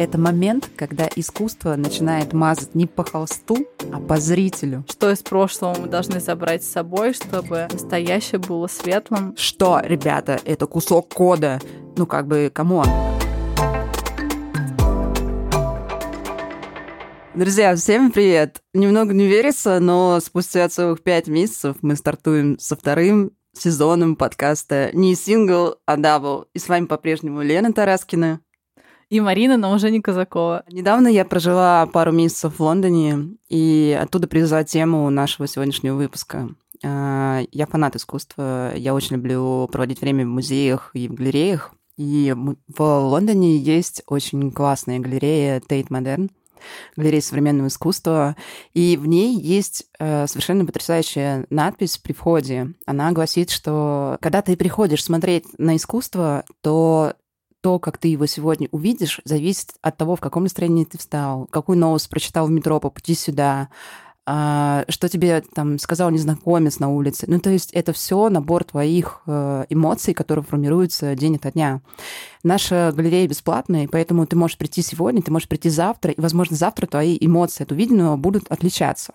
это момент, когда искусство начинает мазать не по холсту, а по зрителю. Что из прошлого мы должны забрать с собой, чтобы настоящее было светлым? Что, ребята, это кусок кода. Ну, как бы, come on. Друзья, всем привет! Немного не верится, но спустя целых пять месяцев мы стартуем со вторым сезоном подкаста не сингл, а дабл. И с вами по-прежнему Лена Тараскина. И Марина, но уже не Казакова. Недавно я прожила пару месяцев в Лондоне, и оттуда привезла тему нашего сегодняшнего выпуска. А, я фанат искусства, я очень люблю проводить время в музеях и в галереях. И в Лондоне есть очень классная галерея Tate Modern, галерея современного искусства, и в ней есть э, совершенно потрясающая надпись при входе. Она гласит, что когда ты приходишь смотреть на искусство, то то, как ты его сегодня увидишь, зависит от того, в каком настроении ты встал, какую новость прочитал в метро по пути сюда, а, что тебе там сказал незнакомец на улице. Ну, то есть это все набор твоих э, эмоций, которые формируются день ото дня. Наша галерея бесплатная, поэтому ты можешь прийти сегодня, ты можешь прийти завтра, и, возможно, завтра твои эмоции от увиденного будут отличаться.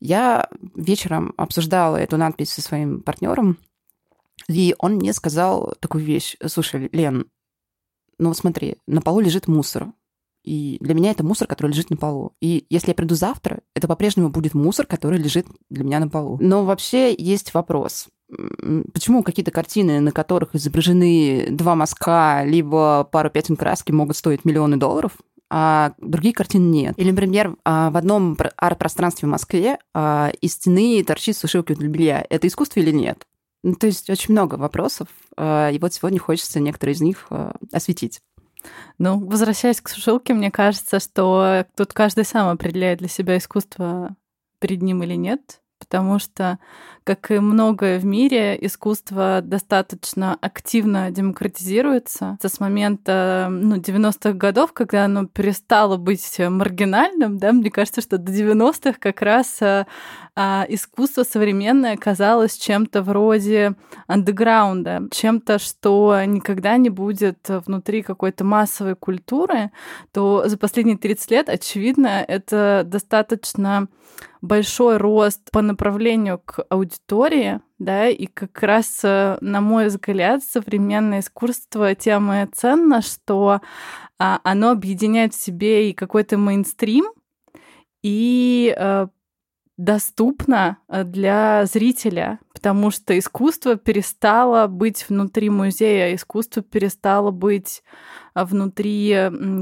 Я вечером обсуждала эту надпись со своим партнером, и он мне сказал такую вещь. Слушай, Лен, ну смотри, на полу лежит мусор. И для меня это мусор, который лежит на полу. И если я приду завтра, это по-прежнему будет мусор, который лежит для меня на полу. Но вообще есть вопрос. Почему какие-то картины, на которых изображены два мазка, либо пару пятен краски, могут стоить миллионы долларов, а другие картины нет. Или, например, а, в одном арт-пространстве в Москве а, из стены торчит сушилка для белья. Это искусство или нет? Ну, то есть очень много вопросов, а, и вот сегодня хочется некоторые из них а, осветить. Ну, возвращаясь к сушилке, мне кажется, что тут каждый сам определяет для себя искусство перед ним или нет потому что, как и многое в мире, искусство достаточно активно демократизируется. С момента ну, 90-х годов, когда оно перестало быть маргинальным, да, мне кажется, что до 90-х как раз а, а, искусство современное казалось чем-то вроде андеграунда, чем-то, что никогда не будет внутри какой-то массовой культуры, то за последние 30 лет, очевидно, это достаточно большой рост по направлению к аудитории, да, и как раз, э, на мой взгляд, современное искусство тем ценно, что а, оно объединяет в себе и какой-то мейнстрим, и а, доступно э, для зрителя, потому что искусство перестало быть внутри музея, искусство перестало быть э, внутри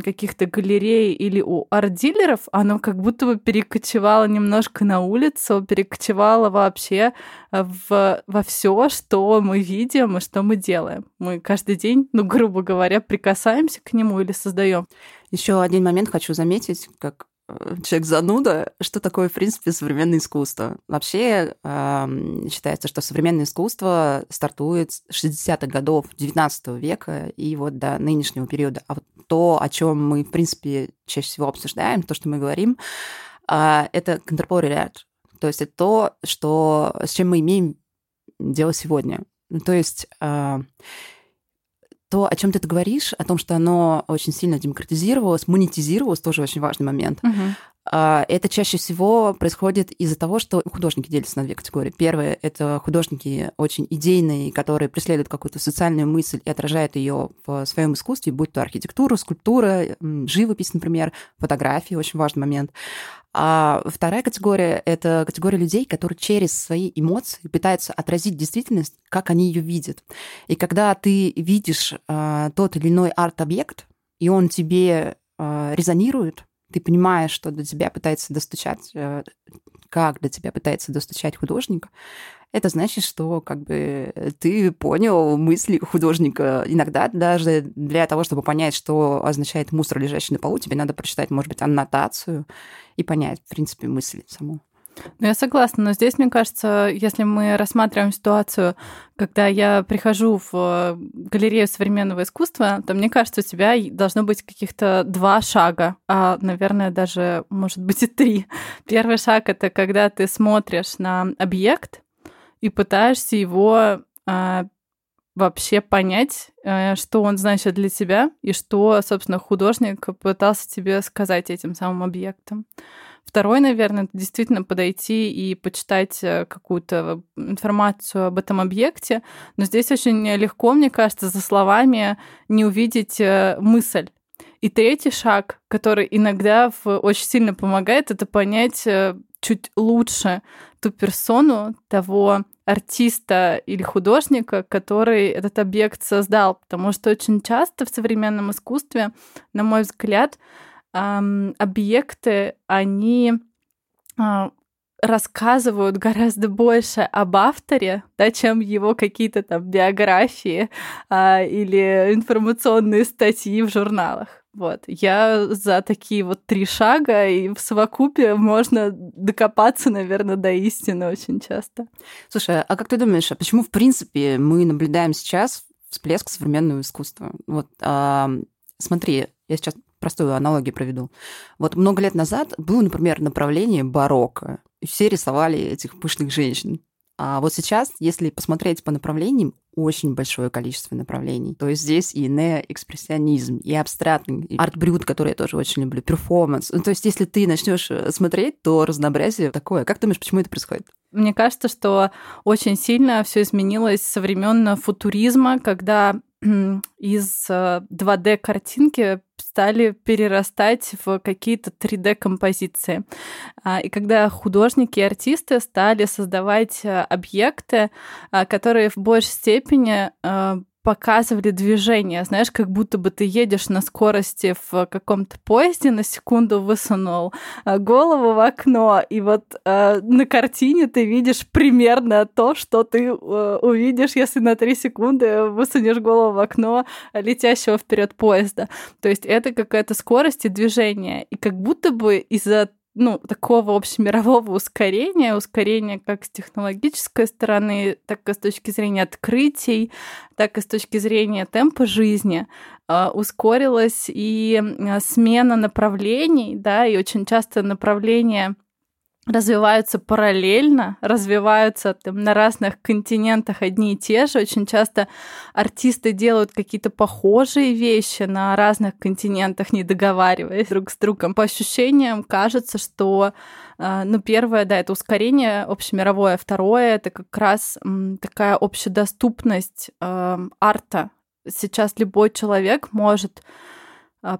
каких-то галерей или у арт-дилеров, оно как будто бы перекочевало немножко на улицу, перекочевало вообще э, в, во все, что мы видим и что мы делаем. Мы каждый день, ну, грубо говоря, прикасаемся к нему или создаем. Еще один момент хочу заметить, как человек зануда, что такое, в принципе, современное искусство. Вообще э, считается, что современное искусство стартует с 60-х годов 19 века и вот до нынешнего периода. А вот то, о чем мы, в принципе, чаще всего обсуждаем, то, что мы говорим, э, это contemporary art. То есть это то, что, с чем мы имеем дело сегодня. Ну, то есть э, то, о чем ты говоришь, о том, что оно очень сильно демократизировалось, монетизировалось, тоже очень важный момент. Uh-huh. Это чаще всего происходит из-за того, что художники делятся на две категории. Первое — это художники очень идейные, которые преследуют какую-то социальную мысль и отражают ее в своем искусстве, будь то архитектура, скульптура, живопись, например, фотографии, очень важный момент. А вторая категория — это категория людей, которые через свои эмоции пытаются отразить действительность, как они ее видят. И когда ты видишь а, тот или иной арт-объект, и он тебе а, резонирует, ты понимаешь, что до тебя пытается достучать, а, как до тебя пытается достучать художник, это значит, что как бы ты понял мысли художника. Иногда даже для того, чтобы понять, что означает мусор, лежащий на полу, тебе надо прочитать, может быть, аннотацию и понять, в принципе, мысль саму. Ну, я согласна, но здесь, мне кажется, если мы рассматриваем ситуацию, когда я прихожу в э, галерею современного искусства, то мне кажется, у тебя должно быть каких-то два шага, а, наверное, даже, может быть, и три. Первый шаг — это когда ты смотришь на объект, и пытаешься его а, вообще понять, э, что он значит для тебя и что, собственно, художник пытался тебе сказать этим самым объектом. Второй, наверное, это действительно подойти и почитать э, какую-то информацию об этом объекте. Но здесь очень легко, мне кажется, за словами не увидеть э, мысль. И третий шаг, который иногда очень сильно помогает, это понять чуть лучше ту персону того артиста или художника, который этот объект создал. Потому что очень часто в современном искусстве, на мой взгляд, объекты, они а, рассказывают гораздо больше об авторе, да, чем его какие-то там биографии а, или информационные статьи в журналах. Вот. Я за такие вот три шага, и в совокупе можно докопаться, наверное, до истины очень часто. Слушай, а как ты думаешь, а почему, в принципе, мы наблюдаем сейчас всплеск современного искусства? Вот, а, смотри, я сейчас простую аналогию проведу. Вот много лет назад было, например, направление барокко. И все рисовали этих пышных женщин. А вот сейчас, если посмотреть по направлениям, очень большое количество направлений. То есть здесь и неоэкспрессионизм, и абстрактный, и арт-брют, который я тоже очень люблю, перформанс. Ну, то есть если ты начнешь э, смотреть, то разнообразие такое. Как ты думаешь, почему это происходит? Мне кажется, что очень сильно все изменилось со времен футуризма, когда из 2D-картинки э, стали перерастать в какие-то 3D-композиции. А, и когда художники и артисты стали создавать э, объекты, а, которые в большей степени показывали движение, знаешь, как будто бы ты едешь на скорости в каком-то поезде, на секунду высунул э, голову в окно, и вот э, на картине ты видишь примерно то, что ты э, увидишь, если на три секунды высунешь голову в окно летящего вперед поезда. То есть это какая-то скорость и движение. И как будто бы из-за ну, такого общемирового ускорения, ускорения как с технологической стороны, так и с точки зрения открытий, так и с точки зрения темпа жизни, а, ускорилась и смена направлений, да, и очень часто направления развиваются параллельно, развиваются там, на разных континентах одни и те же. Очень часто артисты делают какие-то похожие вещи на разных континентах, не договариваясь друг с другом. По ощущениям кажется, что а, ну, первое, да, это ускорение общемировое, второе, это как раз такая общедоступность э, арта. Сейчас любой человек может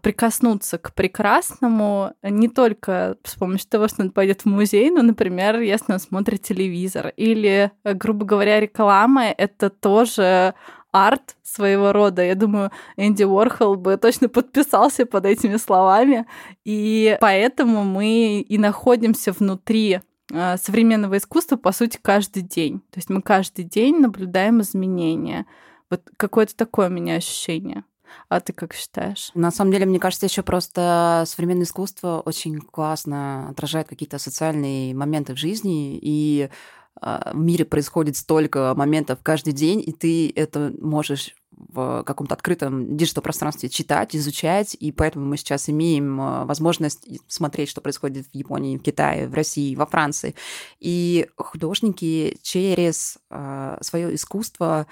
прикоснуться к прекрасному не только с помощью того, что он пойдет в музей, но, например, если он смотрит телевизор. Или, э, грубо говоря, реклама — это тоже арт своего рода. Я думаю, Энди Уорхол бы точно подписался под этими словами. И поэтому мы и находимся внутри а, современного искусства, по сути, каждый день. То есть мы каждый день наблюдаем изменения. Вот какое-то такое у меня ощущение. А ты как считаешь? На самом деле, мне кажется, еще просто современное искусство очень классно отражает какие-то социальные моменты в жизни, и а, в мире происходит столько моментов каждый день, и ты это можешь в каком-то открытом диджитал-пространстве читать, изучать, и поэтому мы сейчас имеем а, возможность смотреть, что происходит в Японии, в Китае, в России, во Франции. И художники через э, свое искусство а,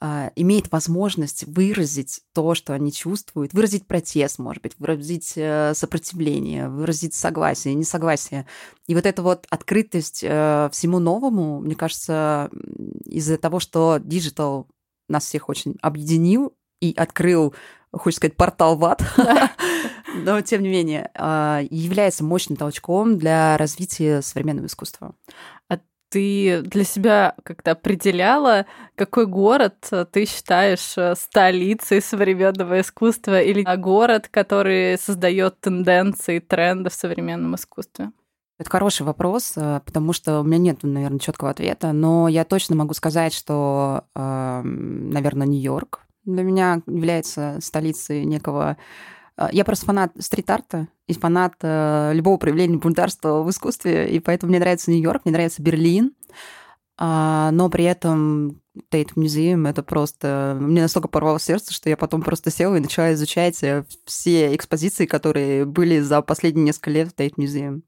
имеет возможность выразить то, что они чувствуют, выразить протест, может быть, выразить э, сопротивление, выразить согласие, несогласие. И вот эта вот открытость э, всему новому, мне кажется, из-за того, что digital нас всех очень объединил и открыл, хочется сказать, портал в ад, но тем не менее, а, является мощным толчком для развития современного искусства ты для себя как-то определяла, какой город ты считаешь э, столицей современного искусства или город, который создает тенденции, тренды в современном искусстве? Это хороший вопрос, э, потому что у меня нет, наверное, четкого ответа, но я точно могу сказать, что, эм, наверное, Нью-Йорк для меня является столицей некого а, я просто фанат стрит-арта и фанат э, любого проявления бунтарства в искусстве, и поэтому мне нравится Нью-Йорк, мне нравится Берлин, а, но при этом Тейт Музеум это просто... Мне настолько порвало сердце, что я потом просто села и начала изучать э, все экспозиции, которые были за последние несколько лет в Тейт Музеум.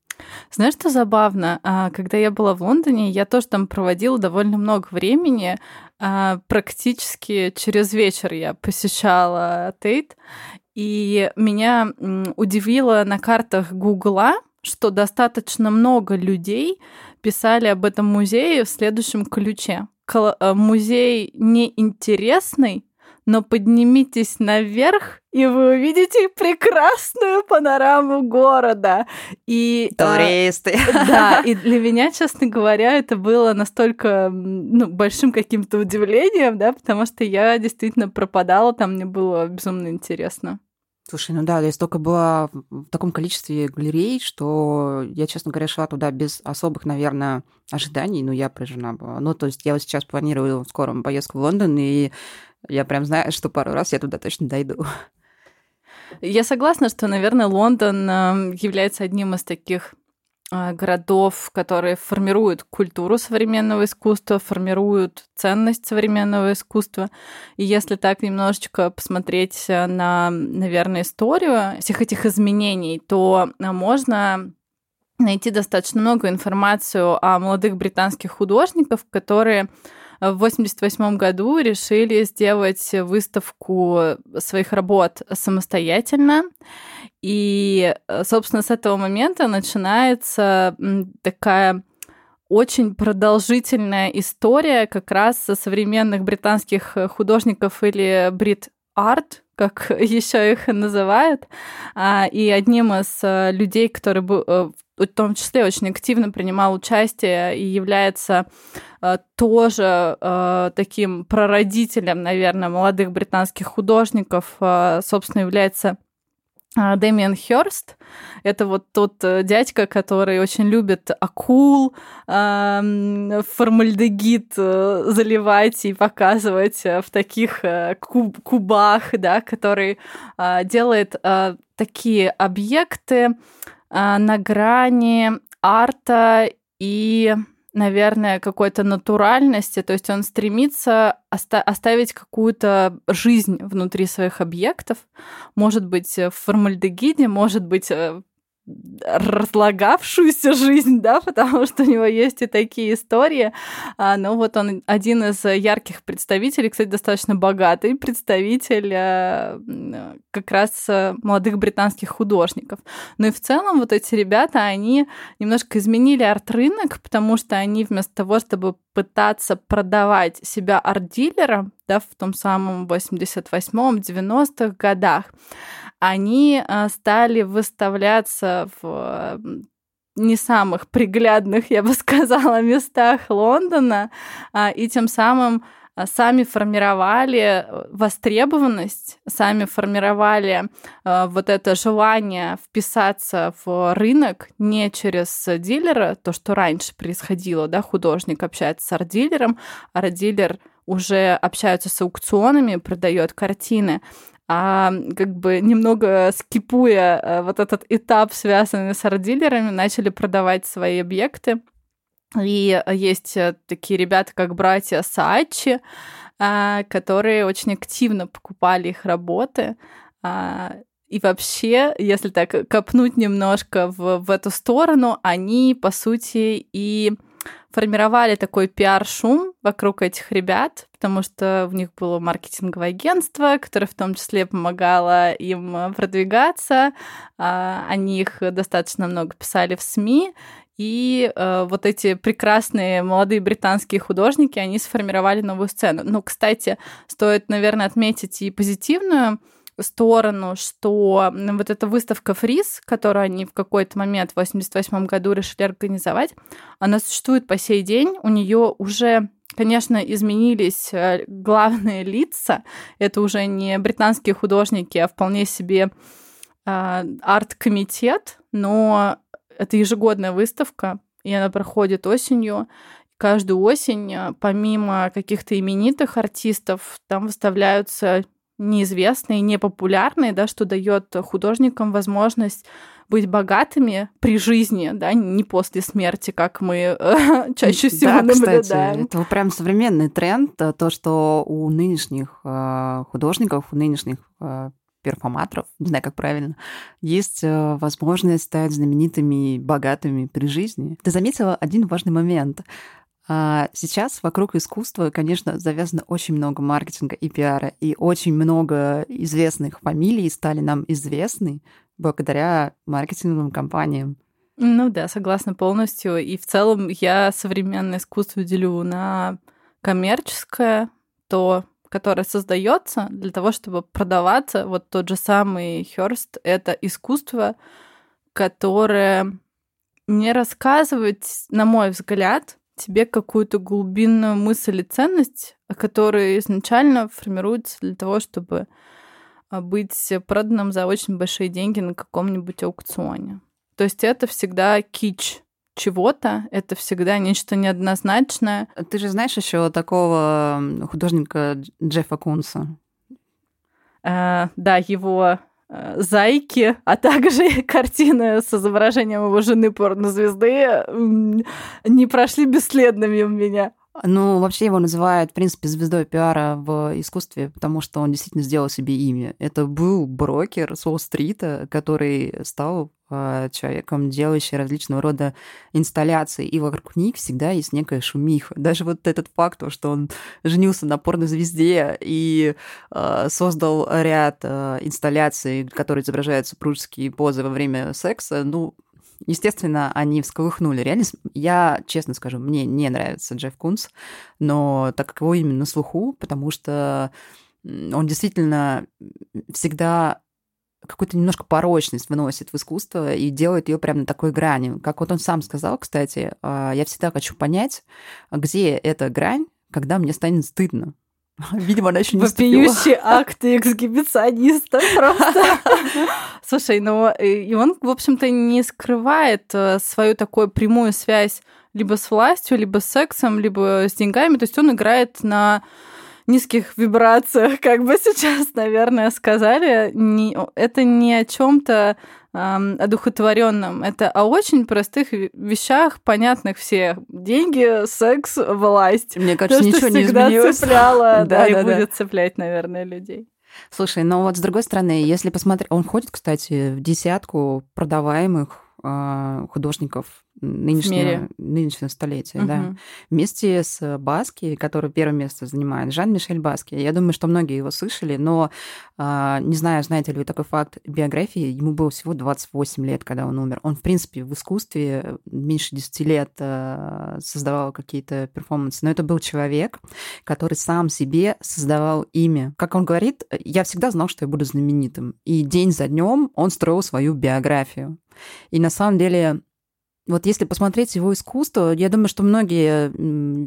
Знаешь, что забавно? А, когда я была в Лондоне, я тоже там проводила довольно много времени. А, практически через вечер я посещала Тейт. И меня удивило на картах Гугла, что достаточно много людей писали об этом музее в следующем ключе. Э, музей неинтересный, но поднимитесь наверх, и вы увидите прекрасную панораму города. И, а, Туристы. А, да, и для меня, честно говоря, это было настолько ну, большим каким-то удивлением, да, потому что я действительно пропадала, там мне было безумно интересно. Слушай, ну да, я столько была в таком количестве галерей, что я, честно говоря, шла туда без особых, наверное, ожиданий, но я поражена была. Ну, то есть я вот сейчас планирую в скором поездку в Лондон, и я прям знаю, что пару раз я туда точно дойду. Я согласна, что, наверное, Лондон эм, является одним из таких городов, которые формируют культуру современного искусства, формируют ценность современного искусства. И если так немножечко посмотреть на, наверное, историю всех этих изменений, то а, можно найти достаточно много информацию о молодых британских художниках, которые в 1988 году решили сделать выставку своих работ самостоятельно. И, собственно, с этого момента начинается такая очень продолжительная история как раз со современных британских художников или брит арт, как еще их называют. А, и одним из э, людей, который э, в том числе очень активно принимал участие и является э, тоже э, таким прародителем, наверное, молодых британских художников, э, собственно, является э, Дэмиан Хёрст. Это вот тот э, дядька, который очень любит акул, э, формальдегид э, заливать и показывать в таких куб кубах, да, который делает такие объекты, на грани арта и, наверное, какой-то натуральности. То есть он стремится оста- оставить какую-то жизнь внутри своих объектов. Может быть, в формальдегиде, может быть, э, разлагавшуюся жизнь, да, потому что у него есть и такие истории. А, но вот он один из ярких представителей, кстати, достаточно богатый представитель а, как раз молодых британских художников. Ну и в целом вот эти ребята, они немножко изменили арт-рынок, потому что они вместо того, чтобы пытаться продавать себя арт-дилерам, да, в том самом 88-м, 90-х годах, они а, стали выставляться в не самых приглядных, я бы сказала, местах Лондона, а, и тем самым сами формировали э, востребованность, сами формировали вот это желание вписаться в рынок не через дилера, то, что раньше происходило, да, художник общается с арт-дилером, арт-дилер уже общаются с аукционами, продает картины, а как бы немного скипуя э, вот этот этап, связанный с арт-дилерами, начали продавать свои объекты. И есть э, такие ребята, как братья Саачи, а, которые очень активно покупали их работы. А, и вообще, если так копнуть немножко в, в эту сторону, они, по сути, и формировали такой пиар-шум вокруг этих ребят, потому что в них было маркетинговое агентство, которое в том числе помогало им продвигаться. А, они их достаточно много писали в СМИ, и э, вот эти прекрасные молодые британские художники, они сформировали новую сцену. Ну, кстати, стоит, наверное, отметить и позитивную сторону, что вот эта выставка Фриз, которую они в какой-то момент в 88 году решили организовать, она существует по сей день. У нее уже Конечно, изменились э, главные лица. Это уже не британские художники, а вполне себе э, арт-комитет, но это ежегодная выставка, и она проходит осенью. Каждую осень, э, помимо каких-то именитых артистов, там выставляются неизвестные, непопулярные, да, что дает художникам возможность быть богатыми при жизни, да, не после смерти, как мы э, чаще всего да, наблюдаем. Кстати, это прям современный тренд, э, то, что у нынешних э, художников, у нынешних перформаторов, не знаю, как правильно, есть э, возможность стать знаменитыми, богатыми при жизни. Ты заметила один важный момент. А, сейчас вокруг искусства, конечно, завязано очень много маркетинга и пиара, и очень много известных фамилий стали нам известны благодаря маркетинговым компаниям. Ну да, согласна полностью. И в целом я современное искусство делю на коммерческое, то, которое создается для того, чтобы продаваться. Вот тот же самый Хёрст — это искусство, которое не рассказывает, на мой взгляд, тебе какую-то глубинную мысль и ценность, которая изначально формируется для того, чтобы а, быть проданным за очень большие деньги на каком-нибудь аукционе. То есть это всегда кич чего-то, это всегда нечто неоднозначное. Ты же знаешь еще такого художника Джеффа Кунса? А, да, его зайки, а также картины с изображением его жены порнозвезды не прошли бесследными у меня. Ну, вообще его называют, в принципе, звездой пиара в искусстве, потому что он действительно сделал себе имя. Это был брокер с Уолл-стрита, который стал э, человеком, делающим различного рода инсталляции, и вокруг них всегда есть некая шумиха. Даже вот этот факт, что он женился на порнозвезде и э, создал ряд э, инсталляций, которые изображают супружеские позы во время секса, ну, Естественно, они всколыхнули реальность. Я, честно скажу, мне не нравится Джефф Кунс, но так как его имя на слуху, потому что он действительно всегда какую-то немножко порочность выносит в искусство и делает ее прямо на такой грани. Как вот он сам сказал, кстати, а, я всегда хочу понять, где эта грань, когда мне станет стыдно. Видимо, она еще не Вопиющий акт эксгибициониста просто. Слушай, ну и он, в общем-то, не скрывает э, свою такую прямую связь либо с властью, либо с сексом, либо с деньгами. То есть он играет на низких вибрациях, как бы сейчас, наверное, сказали. Не, это не о чем-то одухотворенном. Это о очень простых вещах, понятных все. Деньги, секс, власть. Мне кажется, То, ничего не изменилось. цепляло, да, да, и да, будет да. цеплять, наверное, людей. Слушай, но вот с другой стороны, если посмотреть, он входит, кстати, в десятку продаваемых художников нынешнего, нынешнего столетия, угу. да. Вместе с Баски, который первое место занимает, Жан-Мишель Баски. Я думаю, что многие его слышали, но а, не знаю, знаете ли вы такой факт биографии, ему было всего 28 лет, когда он умер. Он, в принципе, в искусстве меньше 10 лет а, создавал какие-то перформансы, но это был человек, который сам себе создавал имя. Как он говорит, я всегда знал, что я буду знаменитым. И день за днем он строил свою биографию. И на самом деле вот если посмотреть его искусство, я думаю, что многие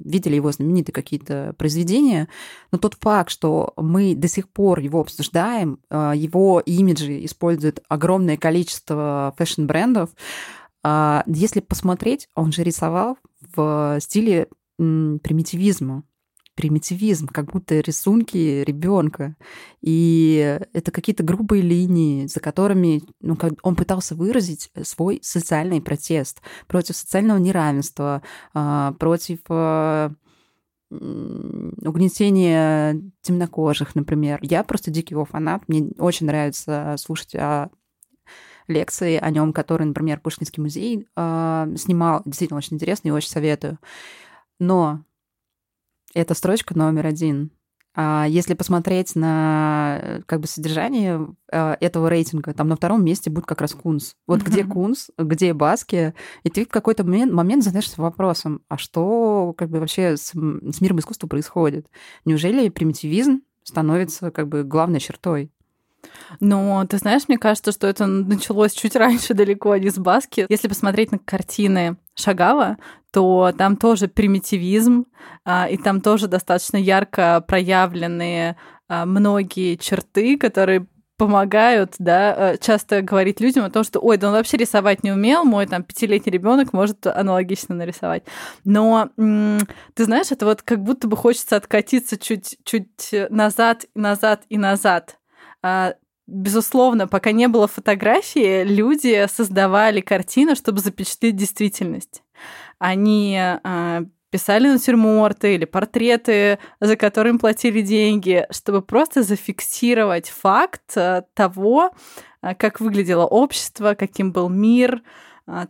видели его знаменитые какие-то произведения, но тот факт, что мы до сих пор его обсуждаем, а, его имиджи используют огромное количество фэшн-брендов, а, если посмотреть, он же рисовал в стиле примитивизма примитивизм, как будто рисунки ребенка. И это какие-то грубые линии, за которыми ну, он пытался выразить свой социальный протест против социального неравенства, а, против а, угнетения темнокожих, например. Я просто дикий его фанат. Мне очень нравится слушать о лекции о нем, которые, например, Пушкинский музей э, снимал. Действительно очень интересно и очень советую. Но это строчка номер один. А если посмотреть на как бы содержание э, этого рейтинга, там на втором месте будет как раз Кунс. Вот mm-hmm. где Кунс, где Баски, и ты в какой-то момент, момент задаешься вопросом, а что как бы вообще с, с миром искусства происходит? Неужели примитивизм становится как бы главной чертой? Но ты знаешь, мне кажется, что это началось чуть раньше далеко, а не с Баски. Если посмотреть на картины Шагала, то там тоже примитивизм, а, и там тоже достаточно ярко проявленные а, многие черты, которые помогают, да, э, часто говорить людям о том, что, ой, да он вообще рисовать не умел, мой там пятилетний ребенок может аналогично нарисовать. Но ты знаешь, это вот как будто бы хочется откатиться чуть-чуть назад, назад и назад а, безусловно, пока не было фотографии, люди создавали картину, чтобы запечатлеть действительность. Они а, писали натюрморты или портреты, за которыми платили деньги, чтобы просто зафиксировать факт э, того, э, как выглядело общество, каким был мир,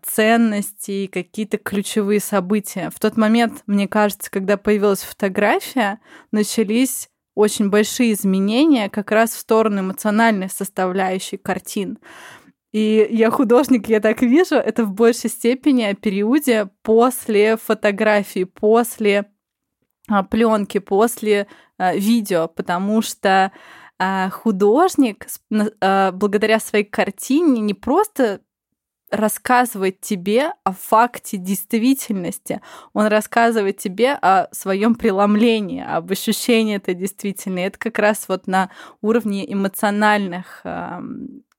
ценности, какие-то ключевые события. В тот момент, мне кажется, когда появилась фотография, начались очень большие изменения как раз в сторону эмоциональной составляющей картин. И я художник, я так вижу, это в большей степени о периоде после фотографии, после а, пленки, после а, видео, потому что а, художник благодаря своей картине не просто рассказывает тебе о факте действительности. Он рассказывает тебе о своем преломлении, об ощущении этой действительности. Это как раз вот на уровне эмоциональных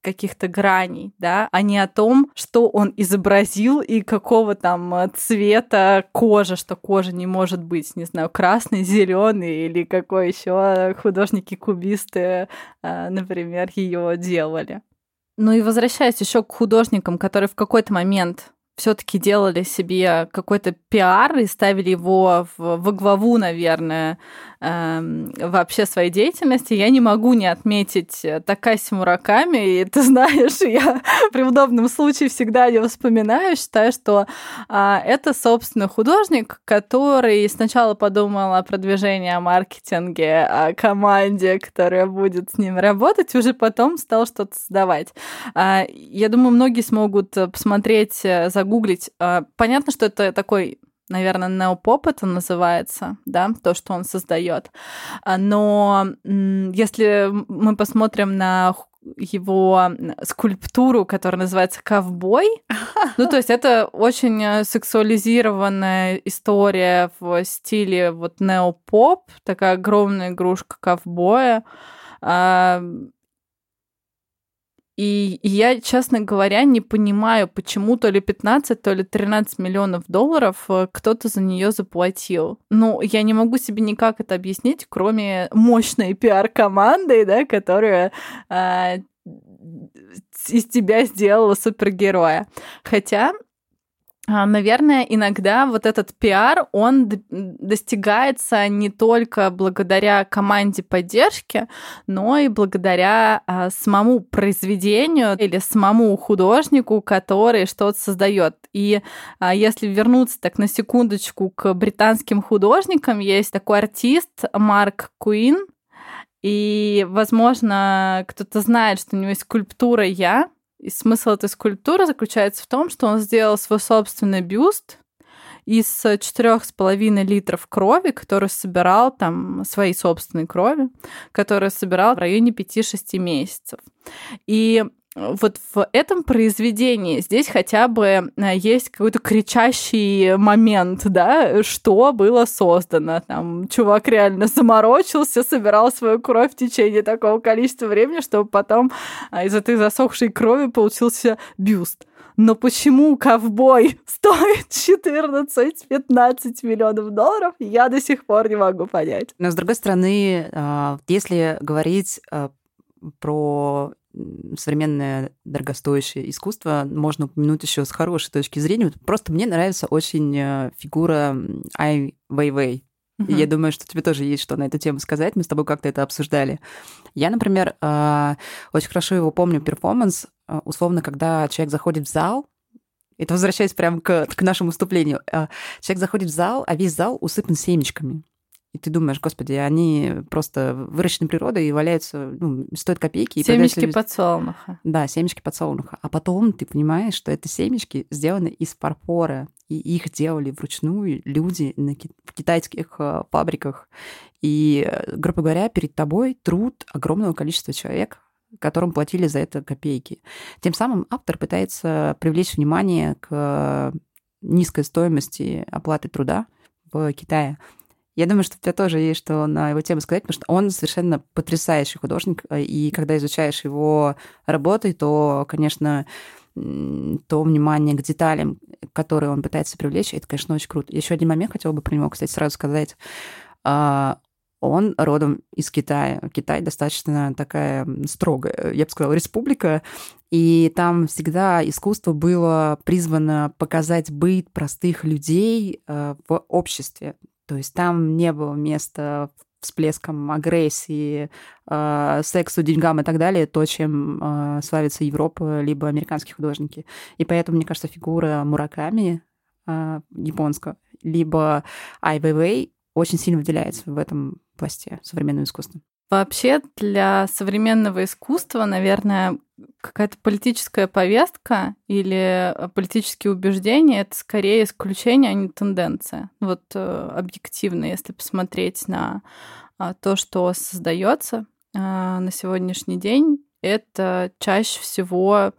каких-то граней, да, а не о том, что он изобразил и какого там э, цвета кожа, что кожа не может быть, не знаю, красный, зеленый или какой еще художники-кубисты, э, например, ее делали. Ну и возвращаясь еще к художникам, которые в какой-то момент все-таки делали себе какой-то пиар и ставили его в, во главу, наверное, Эм, вообще своей деятельности, я не могу не отметить э, Такаси Мураками, и ты знаешь, я при удобном случае всегда его вспоминаю, считаю, что а, это, собственно, художник, который сначала подумал о продвижении, о маркетинге, о команде, которая будет с ним работать, уже потом стал что-то создавать. А, я думаю, многие смогут э, посмотреть, э, загуглить. А, понятно, что это такой наверное, неопоп это называется, да, то, что он создает. А, но если мы посмотрим на его скульптуру, которая называется «Ковбой». Ну, то есть это очень э, сексуализированная история в стиле вот неопоп, такая огромная игрушка ковбоя. И я, честно говоря, не понимаю, почему то ли 15, то ли 13 миллионов долларов э, кто-то за нее заплатил. Ну, я не могу себе никак это объяснить, кроме мощной пиар-команды, да, которая э, из тебя сделала супергероя. Хотя наверное, иногда вот этот пиар, он достигается не только благодаря команде поддержки, но и благодаря а, самому произведению или самому художнику, который что-то создает. И а, если вернуться так на секундочку к британским художникам, есть такой артист Марк Куин, и, возможно, кто-то знает, что у него есть скульптура «Я», и смысл этой скульптуры заключается в том, что он сделал свой собственный бюст из четырех с половиной литров крови, который собирал там своей собственной крови, который собирал в районе 5-6 месяцев. И вот в этом произведении здесь хотя бы э, есть какой-то кричащий момент, да, что было создано. Там чувак реально заморочился, собирал свою кровь в течение такого количества времени, чтобы потом э, из этой засохшей крови получился бюст. Но почему ковбой стоит 14-15 миллионов долларов, я до сих пор не могу понять. Но, с другой стороны, э, если говорить про современное дорогостоящее искусство можно упомянуть еще с хорошей точки зрения. Просто мне нравится очень э, фигура Ай Вейвей. И я думаю, что тебе тоже есть что на эту тему сказать. Мы с тобой как-то это обсуждали. Я, например, э, очень хорошо его помню перформанс, э, условно, когда человек заходит в зал, это возвращаясь прямо к, к нашему выступлению. Человек заходит в зал, а весь зал усыпан семечками. И ты думаешь, господи, они просто выращены природой и валяются, ну, стоят копейки. Семечки и подсолнуха. Да, семечки подсолнуха. А потом ты понимаешь, что это семечки сделаны из фарфора, и их делали вручную люди на ки- в китайских э, фабриках. И, э, грубо говоря, перед тобой труд огромного количества человек, которым платили за это копейки. Тем самым автор пытается привлечь внимание к низкой стоимости оплаты труда в Китае. Я думаю, что у тебя тоже есть что на его тему сказать, потому что он совершенно потрясающий художник, э, и когда изучаешь его работы, то, конечно, то внимание к деталям, которые он пытается привлечь, это, конечно, очень круто. Еще один момент хотела бы про него, кстати, сразу сказать. А, он родом из Китая. Китай достаточно такая строгая, я бы сказала, республика, и там всегда искусство было призвано показать быт простых людей э, в обществе. То есть там не было места всплеском агрессии, э, сексу, деньгам и так далее, то, чем э, славится Европа, либо американские художники. И поэтому, мне кажется, фигура Мураками э, японского, либо Ай очень сильно выделяется в этом пласте современного искусства. Вообще для современного искусства, наверное, какая-то политическая повестка или э, политические убеждения — это скорее исключение, а не тенденция. Вот э, объективно, если посмотреть на а, то, что создается а, на сегодняшний день, это чаще всего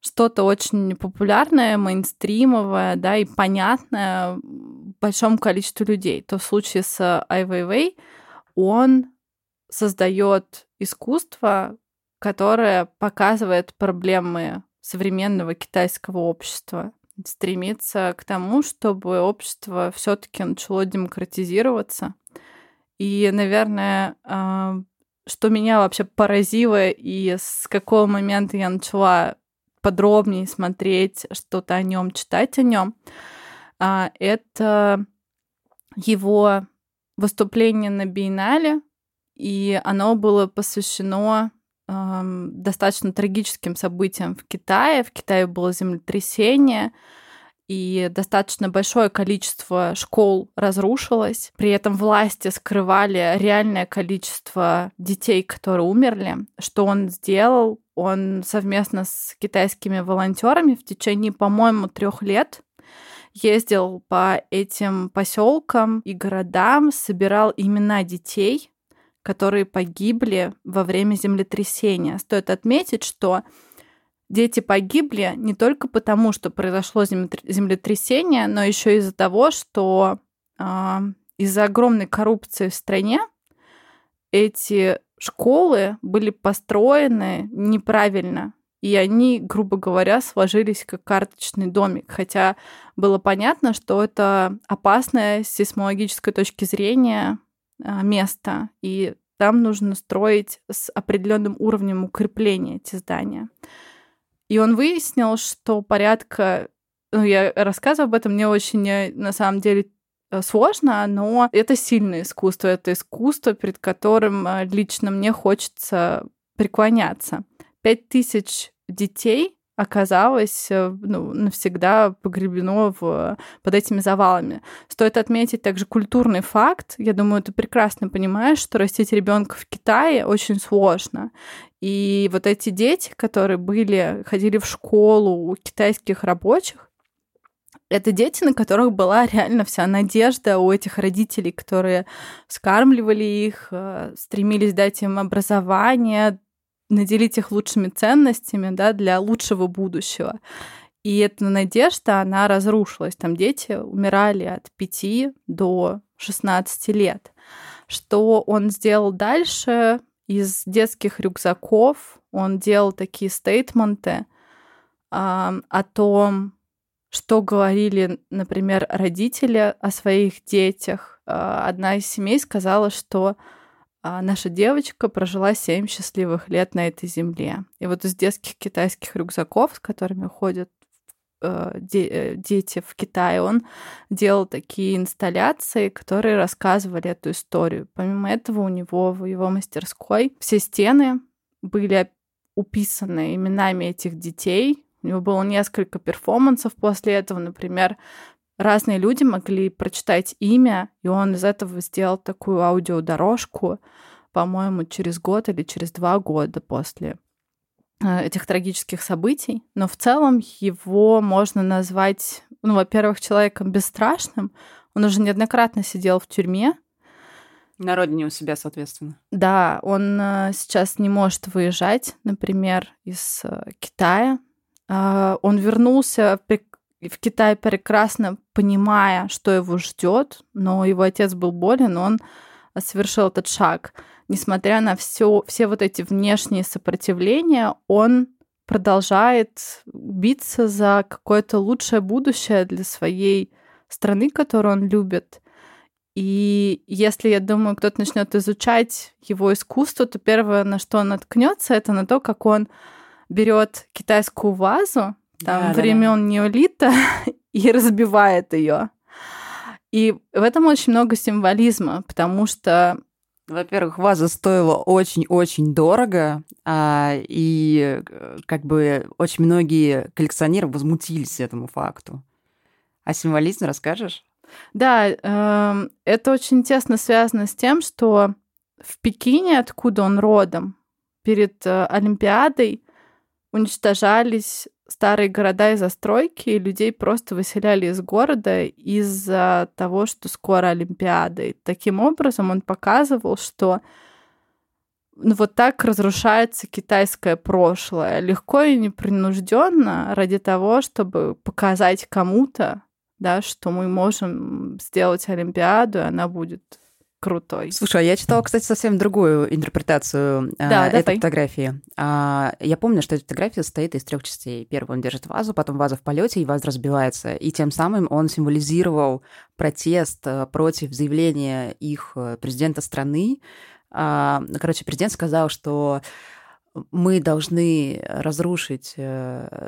что-то очень популярное, мейнстримовое, да, и понятное большому количеству людей. То в случае с Ай Weiwei он создает искусство, которое показывает проблемы современного китайского общества, стремится к тому, чтобы общество все-таки начало демократизироваться. И, наверное, а, что меня вообще поразило и с какого момента я начала подробнее смотреть что-то о нем, читать о нем, а, это его выступление на биеннале, и оно было посвящено эм, достаточно трагическим событиям в Китае. В Китае было землетрясение, и достаточно большое количество школ разрушилось. При этом власти скрывали реальное количество детей, которые умерли. Что он сделал? Он совместно с китайскими волонтерами в течение, по-моему, трех лет ездил по этим поселкам и городам, собирал имена детей, которые погибли во время землетрясения. Стоит отметить, что дети погибли не только потому, что произошло землетрясение, но еще из-за того, что э, из-за огромной коррупции в стране эти школы были построены неправильно, и они, грубо говоря, сложились как карточный домик. Хотя было понятно, что это опасное с сейсмологической точки зрения место, и там нужно строить с определенным уровнем укрепления эти здания. И он выяснил, что порядка... Ну, я рассказываю об этом, мне очень, э, на самом деле, э, сложно, но это сильное искусство. Это искусство, перед которым э, лично мне хочется преклоняться. Пять тысяч детей оказалось э, ну, навсегда погребено в, под этими завалами. Стоит отметить также культурный факт. Я думаю, ты прекрасно понимаешь, что растить ребенка в Китае очень сложно. И вот эти дети, которые были, ходили в школу у китайских рабочих, это дети, на которых была реально вся надежда у этих родителей, которые скармливали их, э, стремились дать им образование, наделить их лучшими ценностями, да, для лучшего будущего. И эта надежда, она разрушилась. Там дети умирали от 5 до 16 лет. Что он сделал дальше? Из детских рюкзаков он делал такие стейтменты э, о том, что говорили, например, родители о своих детях. Э, одна из семей сказала, что а наша девочка прожила 7 счастливых лет на этой земле. И вот из детских китайских рюкзаков, с которыми ходят э, де- дети в Китае, он делал такие инсталляции, которые рассказывали эту историю. Помимо этого, у него в его мастерской все стены были уписаны именами этих детей. У него было несколько перформансов после этого. Например, разные люди могли прочитать имя, и он из этого сделал такую аудиодорожку, по-моему, через год или через два года после э, этих трагических событий. Но в целом его можно назвать, ну, во-первых, человеком бесстрашным. Он уже неоднократно сидел в тюрьме. На родине у себя, соответственно. Да, он э, сейчас не может выезжать, например, из э, Китая. Он вернулся в Китае прекрасно понимая, что его ждет, но его отец был болен, он совершил этот шаг. Несмотря на все, все вот эти внешние сопротивления, он продолжает биться за какое-то лучшее будущее для своей страны, которую он любит. И если, я думаю, кто-то начнет изучать его искусство, то первое, на что он наткнется, это на то, как он берет китайскую вазу там, да, времен да. неолита и разбивает ее. И в этом очень много символизма, потому что во-первых, ваза стоила очень-очень дорого, а, и э, как бы очень многие коллекционеры возмутились этому факту. А символизм расскажешь? Да, э, это очень тесно связано с тем, что в Пекине, откуда он родом, перед э, Олимпиадой уничтожались старые города и застройки, и людей просто выселяли из города из-за того, что скоро Олимпиада. И таким образом он показывал, что ну, вот так разрушается китайское прошлое, легко и непринужденно ради того, чтобы показать кому-то, да, что мы можем сделать Олимпиаду, и она будет крутой. Слушай, а я читала, кстати, совсем другую интерпретацию э, да, этой давай. фотографии. А, я помню, что эта фотография состоит из трех частей. Первый он держит вазу, потом ваза в полете, и ваза разбивается. И тем самым он символизировал протест э, против заявления их э, президента страны. А, короче, президент сказал, что мы должны разрушить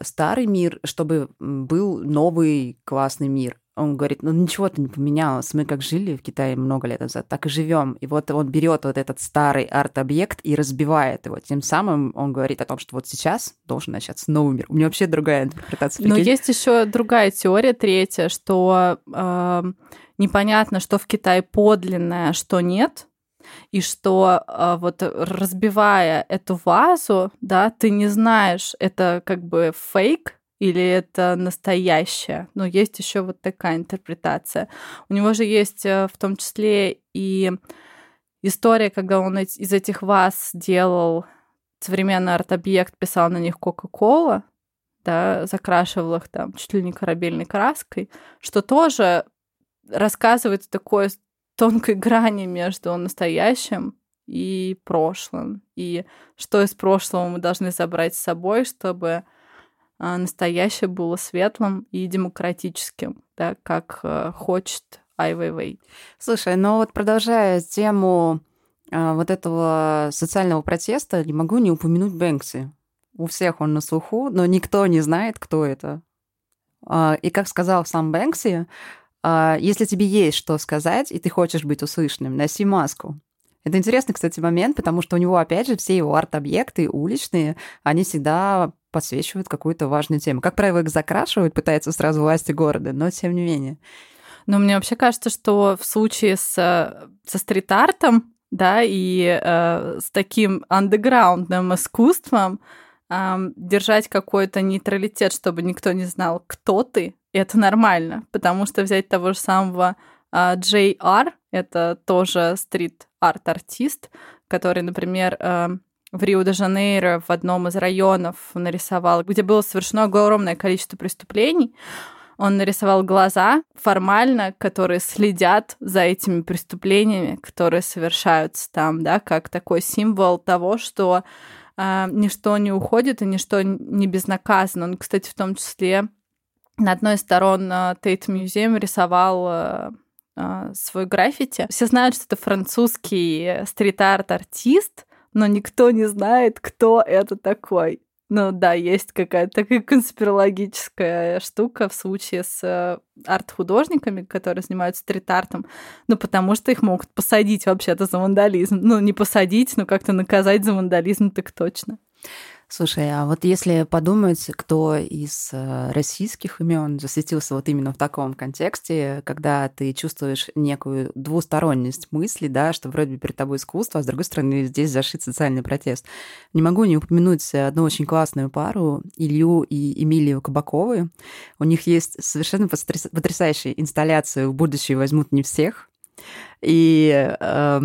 старый мир, чтобы был новый классный мир. Он говорит, ну ничего-то не поменялось, мы как жили в Китае много лет назад, так и живем. И вот он берет вот этот старый арт-объект и разбивает его. Тем самым он говорит о том, что вот сейчас должен начаться новый мир. У меня вообще другая интерпретация. Но есть еще другая теория, третья, что э, непонятно, что в Китае подлинное, что нет. И что э, вот разбивая эту вазу, да, ты не знаешь, это как бы фейк, или это настоящее. Но есть еще вот такая интерпретация. У него же есть э, в том числе и история, когда он из этих ваз делал современный арт-объект, писал на них Кока-Кола, да, закрашивал их там чуть ли не корабельной краской, что тоже рассказывает такой тонкой грани между настоящим и прошлым, и что из прошлого мы должны забрать с собой, чтобы настоящее было светлым и демократическим, да, как э, хочет Ай Weiwei. Слушай, ну вот продолжая тему а, вот этого социального протеста, не могу не упомянуть Бэнкси. У всех он на слуху, но никто не знает, кто это. А, и как сказал сам Бэнкси, если тебе есть что сказать, и ты хочешь быть услышанным, носи маску. Это интересный, кстати, момент, потому что у него, опять же, все его арт-объекты уличные, они всегда подсвечивают какую-то важную тему. Как правило, их закрашивают, пытаются сразу власти города, но тем не менее. Но мне вообще кажется, что в случае с, со стрит-артом, да, и э, с таким андеграундным искусством э, держать какой-то нейтралитет, чтобы никто не знал, кто ты, это нормально, потому что взять того же самого э, JR, это тоже стрит-арт-артист, который, например, э, в Рио-де-Жанейро в одном из районов нарисовал, где было совершено огромное количество преступлений. Он нарисовал глаза формально, которые следят за этими преступлениями, которые совершаются там, да, как такой символ того, что э, ничто не уходит и ничто не безнаказано. Он, кстати, в том числе на одной из сторон Тейт Музеум рисовал э, э, свой граффити. Все знают, что это французский стрит-арт-артист, но никто не знает, кто это такой. Ну да, есть какая-то такая конспирологическая штука в случае с э, арт-художниками, которые занимаются стрит-артом, ну потому что их могут посадить вообще-то за вандализм. Ну не посадить, но как-то наказать за вандализм так точно. Слушай, а вот если подумать, кто из э, российских имен засветился вот именно в таком контексте, когда ты чувствуешь некую двусторонность мысли, да, что вроде бы перед тобой искусство, а с другой стороны здесь зашит социальный протест. Не могу не упомянуть одну очень классную пару, Илью и Эмилию Кабаковы. У них есть совершенно потрясающая инсталляция «В будущее возьмут не всех». И э,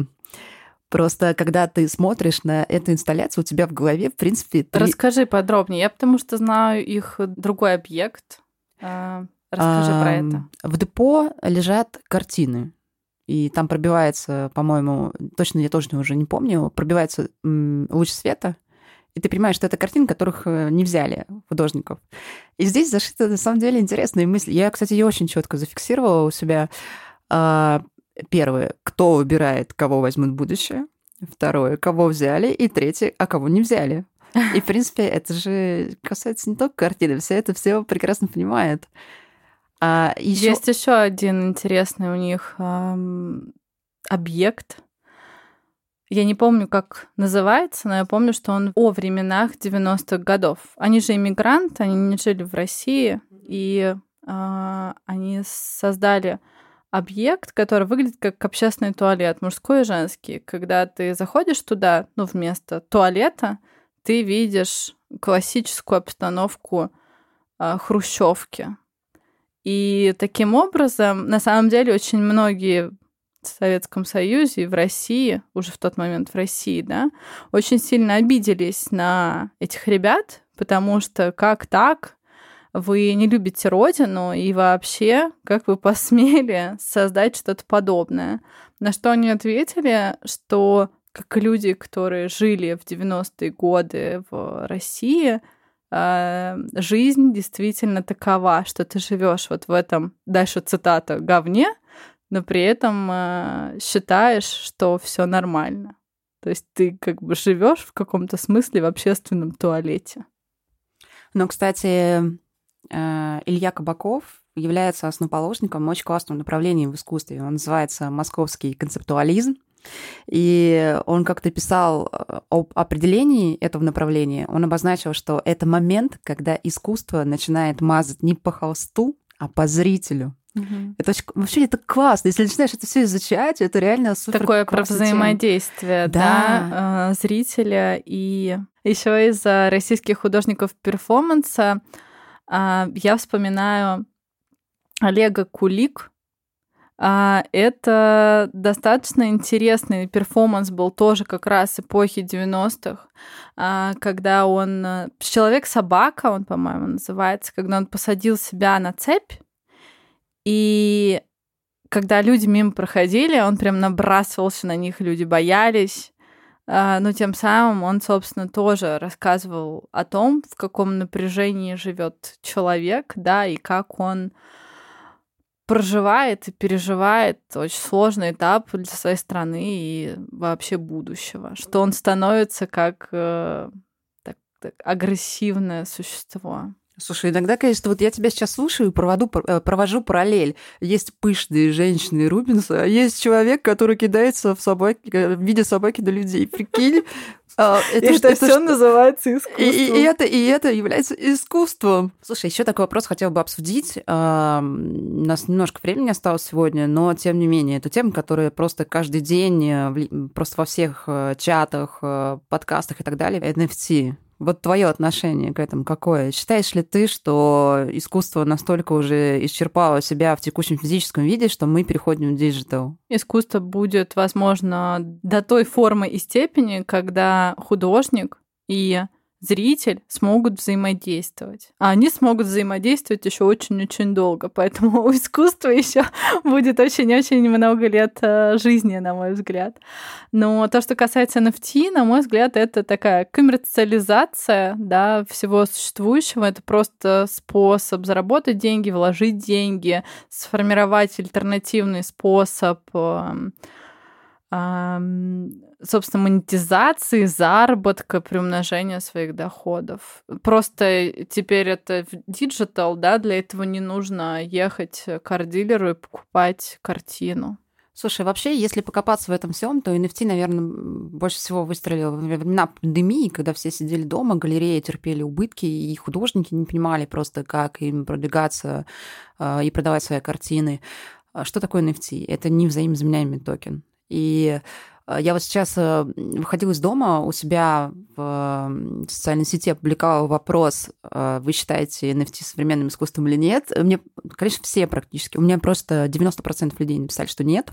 Просто когда ты смотришь на эту инсталляцию, у тебя в голове, в принципе... Ты... Расскажи подробнее. Я потому что знаю их другой объект. А, расскажи а, про это. В депо лежат картины. И там пробивается, по-моему, точно я тоже уже не помню, пробивается луч света, и ты понимаешь, что это картины, которых э, не взяли художников. И здесь зашита, на самом деле, интересная мысль. Я, кстати, ее очень четко зафиксировала у себя. Первое, кто выбирает, кого возьмут в будущее. Второе, кого взяли. И третье, а кого не взяли. И, в принципе, это же касается не только картины, все это все прекрасно понимает. А еще... Есть еще один интересный у них эм, объект. Я не помню, как называется, но я помню, что он о временах 90-х годов. Они же иммигранты, они не жили в России, и э, они создали объект, который выглядит как общественный туалет, мужской и женский. Когда ты заходишь туда, ну, вместо туалета, ты видишь классическую обстановку э, хрущевки. И таким образом, на самом деле, очень многие в Советском Союзе и в России, уже в тот момент в России, да, очень сильно обиделись на этих ребят, потому что как так, вы не любите родину, и вообще, как вы посмели создать что-то подобное? На что они ответили, что как люди, которые жили в 90-е годы в России, а, жизнь действительно такова, что ты живешь вот в этом, дальше цитата, говне, но при этом э, считаешь, что все нормально. То есть ты как бы живешь в каком-то смысле в общественном туалете. Но, кстати, Илья Кабаков является основоположником очень классного направления в искусстве. Он называется московский концептуализм. И он как-то писал э, об определении этого направления. Он обозначил, что это момент, когда искусство начинает мазать не по холсту, а по зрителю. Угу. Это очень, вообще это классно. Если начинаешь это все изучать, это реально супер. Такое про взаимодействие, да, да э, зрителя и еще из российских художников перформанса э, я вспоминаю Олега Кулик. Э, это достаточно интересный перформанс был тоже как раз эпохи 90-х, когда он человек-собака, он, по-моему, называется, когда он посадил себя на цепь и когда люди мимо проходили, он прям набрасывался на них, люди боялись. А, но тем самым он, собственно, тоже рассказывал о том, в каком напряжении живет человек, да, и как он проживает и переживает очень сложный этап для своей страны и вообще будущего, что он становится как э, так, так, агрессивное существо. Слушай, иногда, конечно, вот я тебя сейчас слушаю и проводу, э, провожу параллель. Есть пышные женщины Рубинса, а есть человек, который кидается в, собаки, э, в виде собаки на людей. Прикинь, а, это, это все называется искусством. И, и, это, и это является искусством. Слушай, еще такой вопрос хотел бы обсудить. А, у нас немножко времени осталось сегодня, но тем не менее, это тема, которая просто каждый день, э, просто во всех чатах, подкастах и так далее, NFT. Вот твое отношение к этому какое? Считаешь ли ты, что искусство настолько уже исчерпало себя в текущем физическом виде, что мы переходим в digital? Искусство будет, возможно, до той формы и степени, когда художник и зритель смогут взаимодействовать. А они смогут взаимодействовать еще очень-очень долго. Поэтому у искусства еще будет очень-очень много лет э, жизни, на мой взгляд. Но то, что касается NFT, на мой взгляд, это такая коммерциализация да, всего существующего. Это просто способ заработать деньги, вложить деньги, сформировать альтернативный способ эм, собственно, монетизации, заработка, приумножения своих доходов. Просто теперь это в digital, да, для этого не нужно ехать к арт-дилеру и покупать картину. Слушай, вообще, если покопаться в этом всем, то NFT, наверное, больше всего выстрелил во времена пандемии, когда все сидели дома, галереи терпели убытки, и художники не понимали просто, как им продвигаться э, и продавать свои картины. А что такое NFT? Это не взаимозаменяемый токен. И э, я вот сейчас э, выходила из дома, у себя в социальной сети опубликовала вопрос, э, вы считаете NFT современным искусством или нет? Мне, конечно, все практически. У меня просто 90% людей написали, что нет.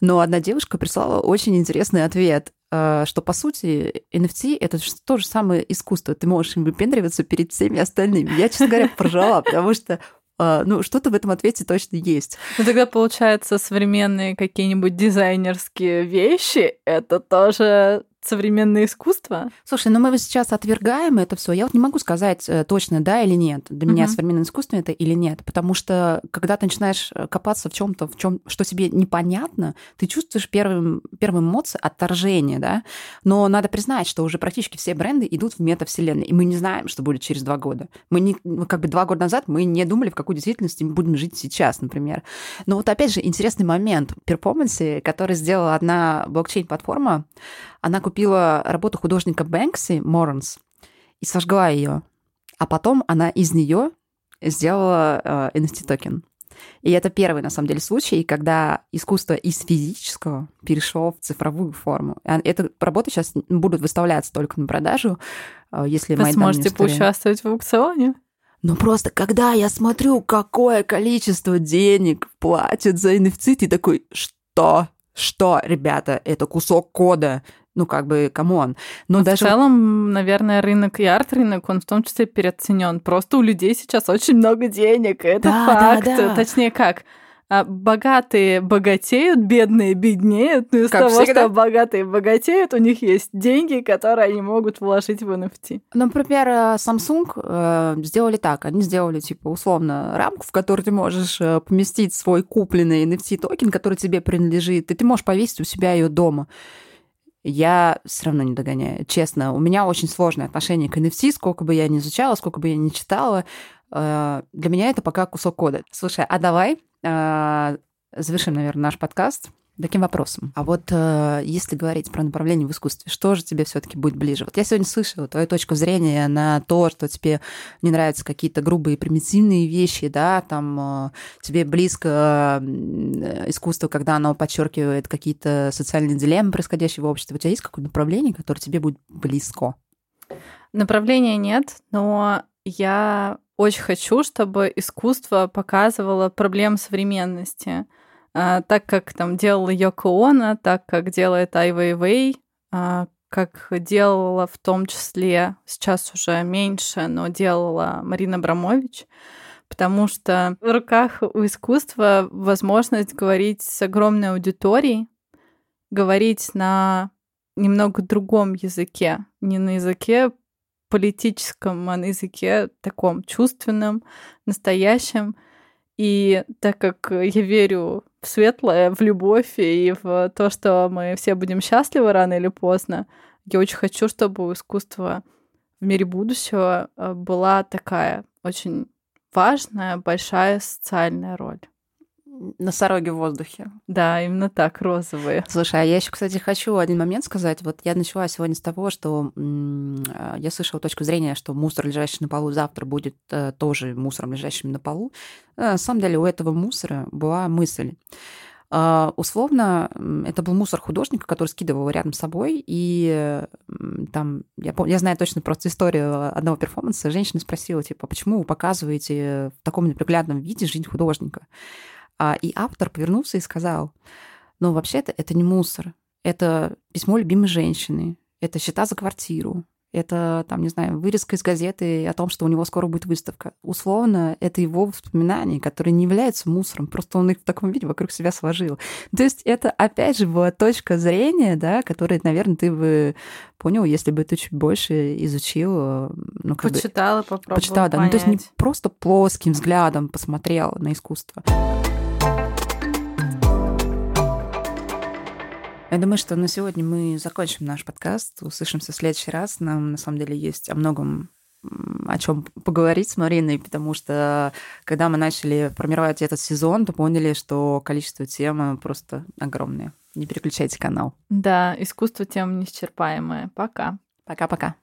Но одна девушка прислала очень интересный ответ что, по сути, NFT — это то же самое искусство. Ты можешь им выпендриваться перед всеми остальными. Я, честно говоря, поржала, потому что ну, что-то в этом ответе точно есть. Ну, тогда, получается, современные какие-нибудь дизайнерские вещи — это тоже современное искусство. Слушай, ну мы сейчас отвергаем это все. Я вот не могу сказать э, точно, да или нет. Для меня современное искусство это или нет. Потому что когда ты начинаешь э, копаться в чем-то, в чем, что тебе непонятно, ты чувствуешь первым, первым эмоции отторжение, да. Но надо признать, что уже практически все бренды идут в метавселенной, и мы не знаем, что будет через два года. Мы не, как бы два года назад мы не думали, в какой действительности мы будем жить сейчас, например. Но вот опять же интересный момент. Перформансе, который сделала одна блокчейн-платформа, она купила работу художника Бэнкси, Моренс, и сожгла ее. А потом она из нее сделала э, NFT-токен. И это первый, на самом деле, случай, когда искусство из физического перешло в цифровую форму. А эта работа сейчас будут выставляться только на продажу, э, если Вы сможете поучаствовать в аукционе. Но просто когда я смотрю, какое количество денег платят за NFT, ты такой, что? Что, ребята, это кусок кода. Ну, как бы, come on. Но, Но даже... в целом, наверное, рынок и арт-рынок, он в том числе переоценен. Просто у людей сейчас очень много денег, это да, факт. Да, да. Точнее, как? А богатые богатеют, бедные беднеют. Ну, из как того, всегда. что богатые богатеют, у них есть деньги, которые они могут вложить в NFT. Например, э, Samsung э, сделали так. Они сделали, типа, условно, рамку, в которой ты можешь э, поместить свой купленный NFT-токен, который тебе принадлежит, и ты можешь повесить у себя ее дома я все равно не догоняю. Честно, у меня очень сложное отношение к NFT, сколько бы я ни изучала, сколько бы я ни читала. Для меня это пока кусок кода. Слушай, а давай э, завершим, наверное, наш подкаст таким вопросом. А вот э, если говорить про направление в искусстве, что же тебе все-таки будет ближе? Вот я сегодня слышала твою точку зрения на то, что тебе не нравятся какие-то грубые примитивные вещи, да, там э, тебе близко э, искусство, когда оно подчеркивает какие-то социальные дилеммы, происходящие в обществе. У тебя есть какое-то направление, которое тебе будет близко? Направления нет, но я очень хочу, чтобы искусство показывало проблемы современности. А, так как там делала Йоко Оно, так как делает Ай Вэй а, как делала в том числе, сейчас уже меньше, но делала Марина Абрамович, потому что в руках у искусства возможность говорить с огромной аудиторией, говорить на немного другом языке, не на языке политическом, а на языке таком чувственном, настоящем. И так как я верю в светлое, в любовь и в то, что мы все будем счастливы рано или поздно, я очень хочу, чтобы у искусства в мире будущего э, была такая очень важная, большая социальная роль. Носороги в воздухе. Да, именно так, розовые. Слушай, а я еще, кстати, хочу один момент сказать. Вот я начала сегодня с того, что а, я слышала точку зрения, что мусор, лежащий на полу, завтра будет э, тоже мусором, лежащим на полу. Э, на самом деле у этого мусора была мысль. Uh, условно, это был мусор художника, который скидывал его рядом с собой, и там, я, помню, я знаю точно просто историю одного перформанса, женщина спросила, типа, почему вы показываете в таком неприглядном виде жизнь художника? А, и автор повернулся и сказал, ну, вообще-то это не мусор, это письмо любимой женщины, это счета за квартиру, это, там, не знаю, вырезка из газеты о том, что у него скоро будет выставка. Условно, это его воспоминания, которые не являются мусором, просто он их в таком виде вокруг себя сложил. То есть это, опять же, была точка зрения, да, которую, наверное, ты бы понял, если бы ты чуть больше изучил. Ну, как Почитала, бы, попробовала Почитала, да. Понять. Ну, то есть не просто плоским взглядом посмотрел на искусство. Я думаю, что на сегодня мы закончим наш подкаст. Услышимся в следующий раз. Нам на самом деле есть о многом о чем поговорить с Мариной, потому что когда мы начали формировать этот сезон, то поняли, что количество тем просто огромное. Не переключайте канал. Да, искусство тем неисчерпаемое. Пока. Пока-пока.